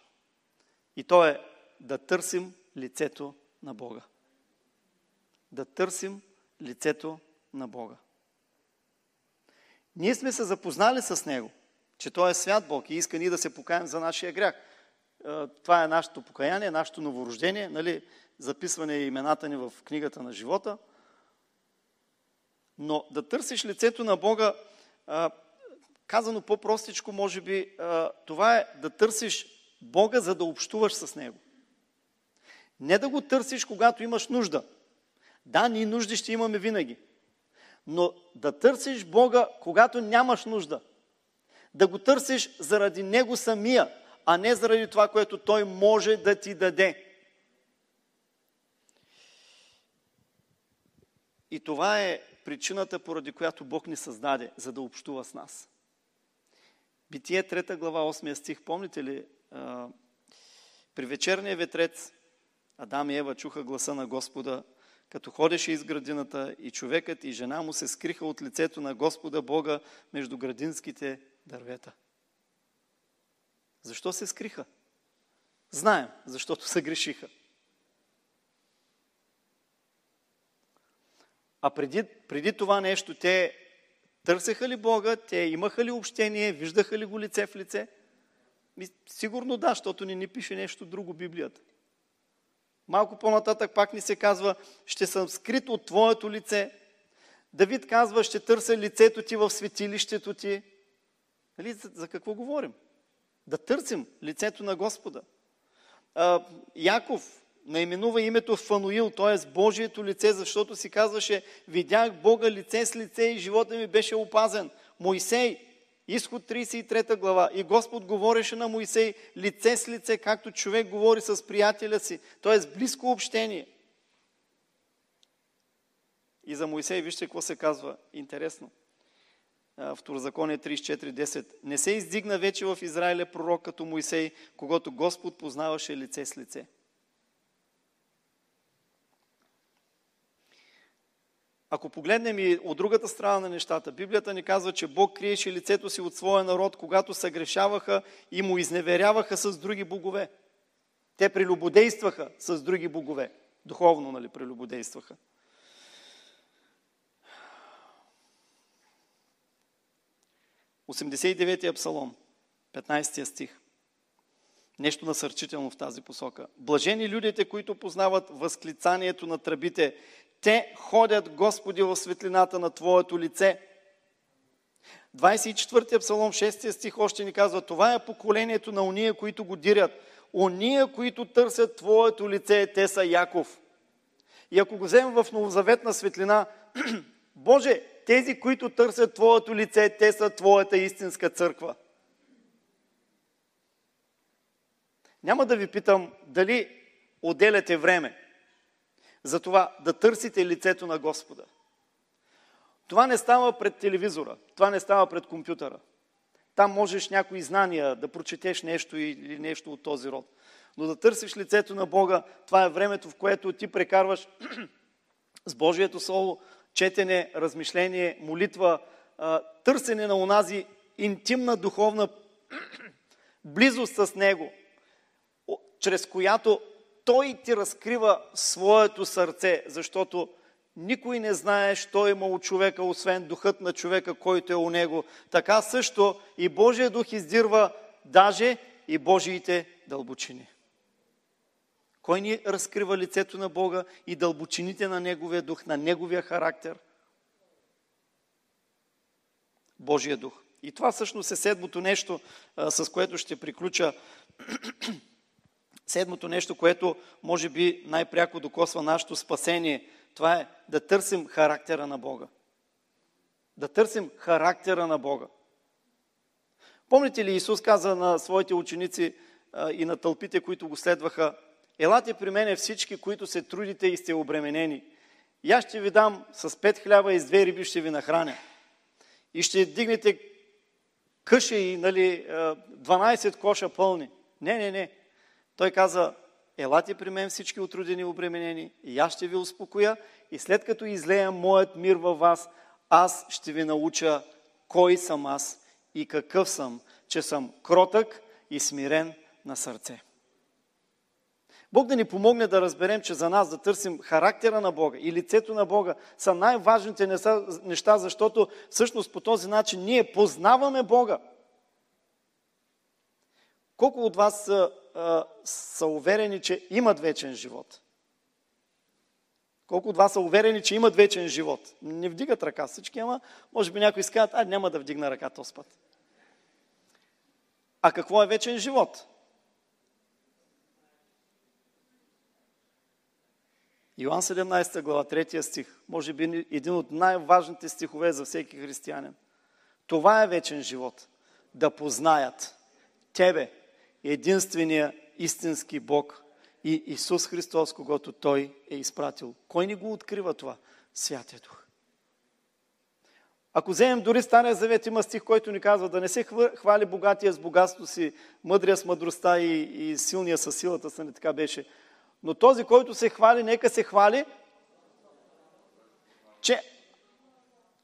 И то е да търсим лицето на Бога. Да търсим лицето на Бога. Ние сме се запознали с Него. че Той е свят Бог и иска ние да се покаем за нашия грях. Това е нашето покаяние, нашето новорождение, нали? записване имената ни в книгата на живота. Но да търсиш лицето на Бога, казано по-простичко, може би, това е да търсиш Бога, за да общуваш с Него. Не да го търсиш, когато имаш нужда. Да, ние нужди ще имаме винаги. Но да търсиш Бога, когато нямаш нужда. Да го търсиш заради Него самия, а не заради това, което Той може да ти даде. И това е причината, поради която Бог ни създаде, за да общува с нас. Битие 3 глава 8 стих, помните ли? При вечерния ветрец Адам и Ева чуха гласа на Господа, като ходеше из градината и човекът и жена му се скриха от лицето на Господа Бога между градинските дървета. Защо се скриха? Знаем, защото се грешиха. А преди, преди това нещо, те търсеха ли Бога, те имаха ли общение, виждаха ли го лице в лице? Сигурно да, защото ни не пише нещо друго Библията. Малко по-нататък пак ни се казва, ще съм скрит от Твоето лице. Давид казва, ще търся лицето ти в светилището ти. Нали, за, за какво говорим? Да търсим лицето на Господа. А, Яков наименува името Фануил, т.е. Божието лице, защото си казваше, видях Бога лице с лице и живота ми беше опазен. Моисей, изход 33 глава, и Господ говореше на Моисей лице с лице, както човек говори с приятеля си, т.е. близко общение. И за Моисей, вижте какво се казва. Интересно. Второзаконие 34.10. Не се издигна вече в Израиля пророк като Моисей, когато Господ познаваше лице с лице. Ако погледнем и от другата страна на нещата, Библията ни казва, че Бог криеше лицето си от своя народ, когато съгрешаваха и му изневеряваха с други богове. Те прелюбодействаха с други богове. Духовно, нали, прелюбодействаха. И псалом, 15 стих. Нещо насърчително в тази посока. Блажени людите, които познават възклицанието на тръбите те ходят, Господи, в светлината на Твоето лице. 24 псалом, 6 стих още ни казва, това е поколението на уния, които го дирят. Ония, които търсят Твоето лице, те са Яков. И ако го вземем в новозаветна светлина, Боже, тези, които търсят Твоето лице, те са Твоята истинска църква. Няма да ви питам дали отделяте време за това да търсите лицето на Господа. Това не става пред телевизора, това не става пред компютъра. Там можеш някои знания да прочетеш нещо или нещо от този род. Но да търсиш лицето на Бога, това е времето, в което ти прекарваш с Божието Слово, четене, размишление, молитва, търсене на онази интимна духовна близост с Него, чрез която той ти разкрива своето сърце, защото никой не знае, що има у човека, освен духът на човека, който е у него. Така също и Божия дух издирва даже и Божиите дълбочини. Кой ни разкрива лицето на Бога и дълбочините на Неговия дух, на Неговия характер? Божия дух. И това всъщност е седмото нещо, с което ще приключа Седмото нещо, което може би най-пряко докосва нашето спасение, това е да търсим характера на Бога. Да търсим характера на Бога. Помните ли Исус каза на своите ученици и на тълпите, които го следваха, елате при мене всички, които се трудите и сте обременени. И аз ще ви дам с пет хляба и с две риби ще ви нахраня. И ще дигнете къша и нали, 12 коша пълни. Не, не, не. Той каза, елате при мен всички отрудени и обременени, и аз ще ви успокоя, и след като излея моят мир във вас, аз ще ви науча кой съм аз и какъв съм, че съм кротък и смирен на сърце. Бог да ни помогне да разберем, че за нас да търсим характера на Бога и лицето на Бога са най-важните неща, защото всъщност по този начин ние познаваме Бога. Колко от вас са, а, са уверени, че имат вечен живот? Колко от вас са уверени, че имат вечен живот? Не вдигат ръка всички, ама може би някой изказват, а няма да вдигна ръка този път. А какво е вечен живот? Йоан 17 глава, 3 стих, може би един от най-важните стихове за всеки християнин. Това е вечен живот. Да познаят Тебе, единствения истински Бог и Исус Христос, когато Той е изпратил. Кой ни го открива това? Святия Дух. Ако вземем дори Стария Завет, има стих, който ни казва да не се хвали богатия с богатство си, мъдрия с мъдростта и, и силния с силата си, не така беше. Но този, който се хвали, нека се хвали, че,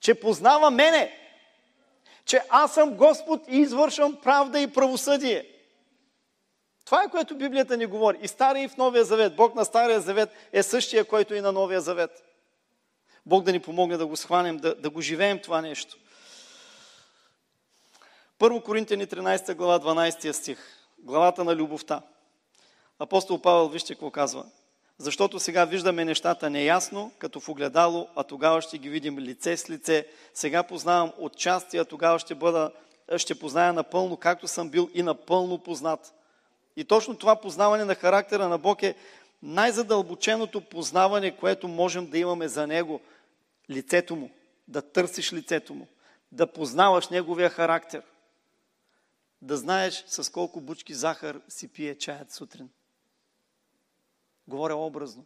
че познава мене, че аз съм Господ и извършвам правда и правосъдие. Това е което Библията ни говори. И Стария и в Новия Завет. Бог на Стария Завет е същия, който и на Новия Завет. Бог да ни помогне да го схванем, да, да го живеем това нещо. Първо Коринтияни 13 глава 12 стих. Главата на любовта. Апостол Павел, вижте какво казва. Защото сега виждаме нещата неясно, като в огледало, а тогава ще ги видим лице с лице. Сега познавам отчасти, а тогава ще, бъда, ще позная напълно, както съм бил и напълно познат. И точно това познаване на характера на Бог е най-задълбоченото познаване, което можем да имаме за Него. Лицето Му. Да търсиш лицето Му. Да познаваш Неговия характер. Да знаеш с колко бучки захар си пие чаят сутрин. Говоря образно.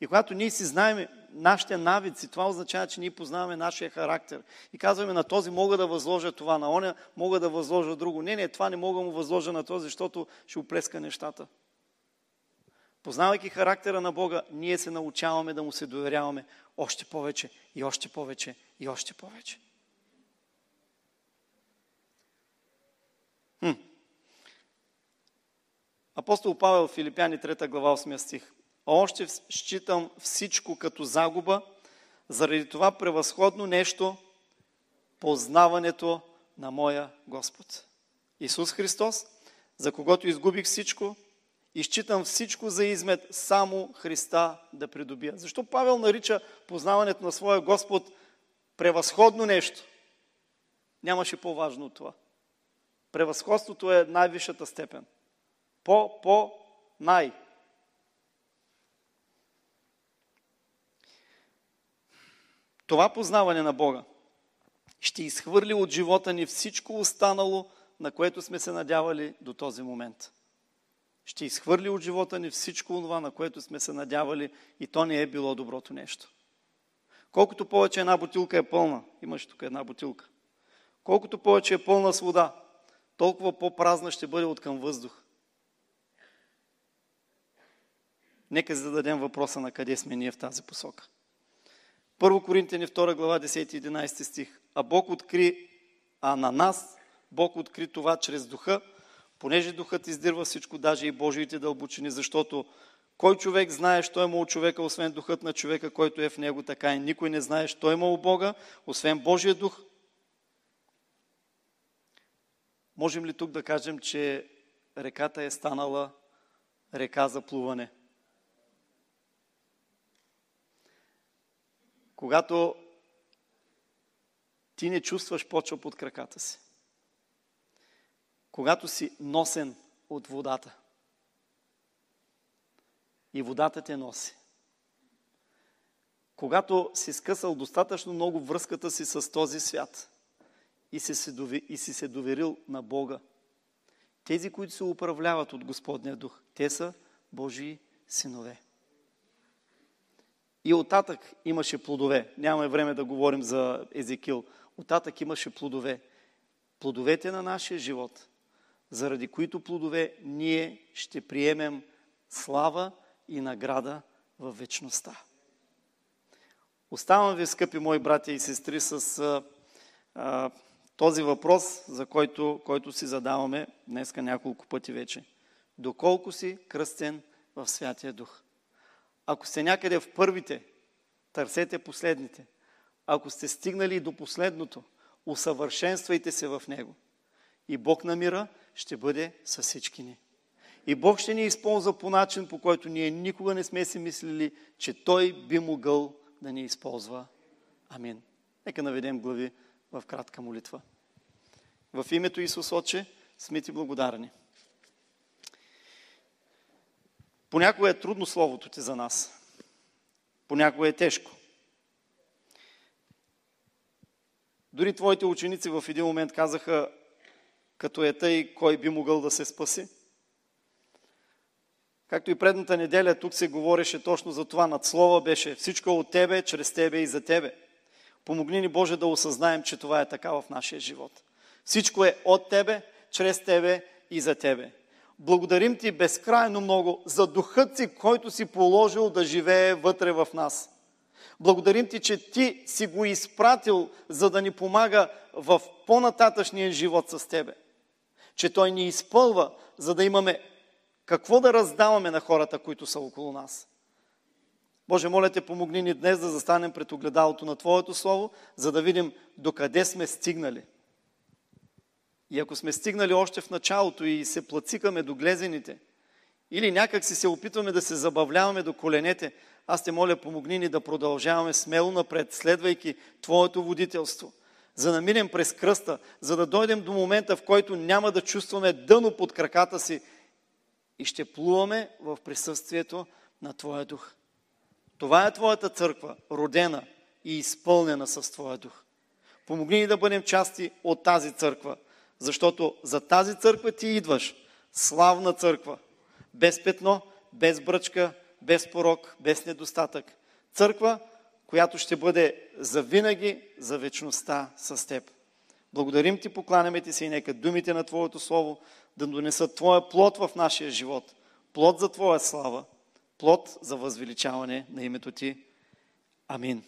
И когато ние си знаем нашите навици, това означава, че ние познаваме нашия характер. И казваме, на този мога да възложа това, на оня мога да възложа друго. Не, не, това не мога му възложа на този, защото ще оплеска нещата. Познавайки характера на Бога, ние се научаваме да му се доверяваме още повече и още повече и още повече. Хм. Апостол Павел, Филипяни 3 глава 8 стих. Още считам всичко като загуба, заради това превъзходно нещо, познаването на моя Господ. Исус Христос, за когото изгубих всичко, изчитам всичко за измет, само Христа да придобия. Защо Павел нарича познаването на своя Господ превъзходно нещо? Нямаше по-важно от това. Превъзходството е най-висшата степен. По, по, най. Това познаване на Бога ще изхвърли от живота ни всичко останало, на което сме се надявали до този момент. Ще изхвърли от живота ни всичко това, на което сме се надявали и то не е било доброто нещо. Колкото повече една бутилка е пълна, имаш тук една бутилка, колкото повече е пълна с вода, толкова по-празна ще бъде от към въздух. Нека зададем въпроса на къде сме ние в тази посока. Първо Коринтияни 2 глава 10 и 11 стих. А Бог откри, а на нас Бог откри това чрез духа, понеже духът издирва всичко, даже и Божиите дълбочини, защото кой човек знае, що е мол човека, освен духът на човека, който е в него, така и никой не знае, що е мол Бога, освен Божия дух. Можем ли тук да кажем, че реката е станала река за плуване? Когато ти не чувстваш почва под краката си. Когато си носен от водата. И водата те носи. Когато си скъсал достатъчно много връзката си с този свят и си се, доверил на Бога, тези, които се управляват от Господния дух, те са Божии синове. И оттатък имаше плодове. Нямаме време да говорим за Езекил. Оттатък имаше плодове. Плодовете на нашия живот, заради които плодове ние ще приемем слава и награда в вечността. Оставам ви, скъпи мои братя и сестри, с а, а, този въпрос, за който, който си задаваме днеска няколко пъти вече. Доколко си кръстен в Святия Дух? Ако сте някъде в първите, търсете последните. Ако сте стигнали до последното, усъвършенствайте се в него. И Бог на мира ще бъде с всички ни. И Бог ще ни използва по начин, по който ние никога не сме си мислили, че Той би могъл да ни използва. Амин. Нека наведем глави в кратка молитва. В името Исус Отче сме ти благодарни. Понякога е трудно словото ти за нас. Понякога е тежко. Дори твоите ученици в един момент казаха, като е тъй, кой би могъл да се спаси. Както и предната неделя, тук се говореше точно за това. Над Слова беше всичко от Тебе, чрез Тебе и за Тебе. Помогни ни, Боже, да осъзнаем, че това е така в нашия живот. Всичко е от Тебе, чрез Тебе и за Тебе. Благодарим Ти безкрайно много за духът си, който си положил да живее вътре в нас. Благодарим Ти, че Ти си го изпратил, за да ни помага в по-нататъчния живот с Тебе. Че Той ни изпълва, за да имаме какво да раздаваме на хората, които са около нас. Боже, моля те, помогни ни днес да застанем пред огледалото на Твоето Слово, за да видим докъде сме стигнали. И ако сме стигнали още в началото и се плацикаме до глезените, или някак си се опитваме да се забавляваме до коленете, аз те моля, помогни ни да продължаваме смело напред, следвайки Твоето водителство, за да минем през кръста, за да дойдем до момента, в който няма да чувстваме дъно под краката си и ще плуваме в присъствието на Твоя дух. Това е Твоята църква, родена и изпълнена с Твоя дух. Помогни ни да бъдем части от тази църква, защото за тази църква ти идваш. Славна църква, без петно, без бръчка, без порок, без недостатък. Църква, която ще бъде завинаги, за вечността с теб. Благодарим ти, покланяме ти се и нека думите на Твоето Слово да донесат Твоя плод в нашия живот. Плод за Твоя слава, плод за възвеличаване на името Ти. Амин.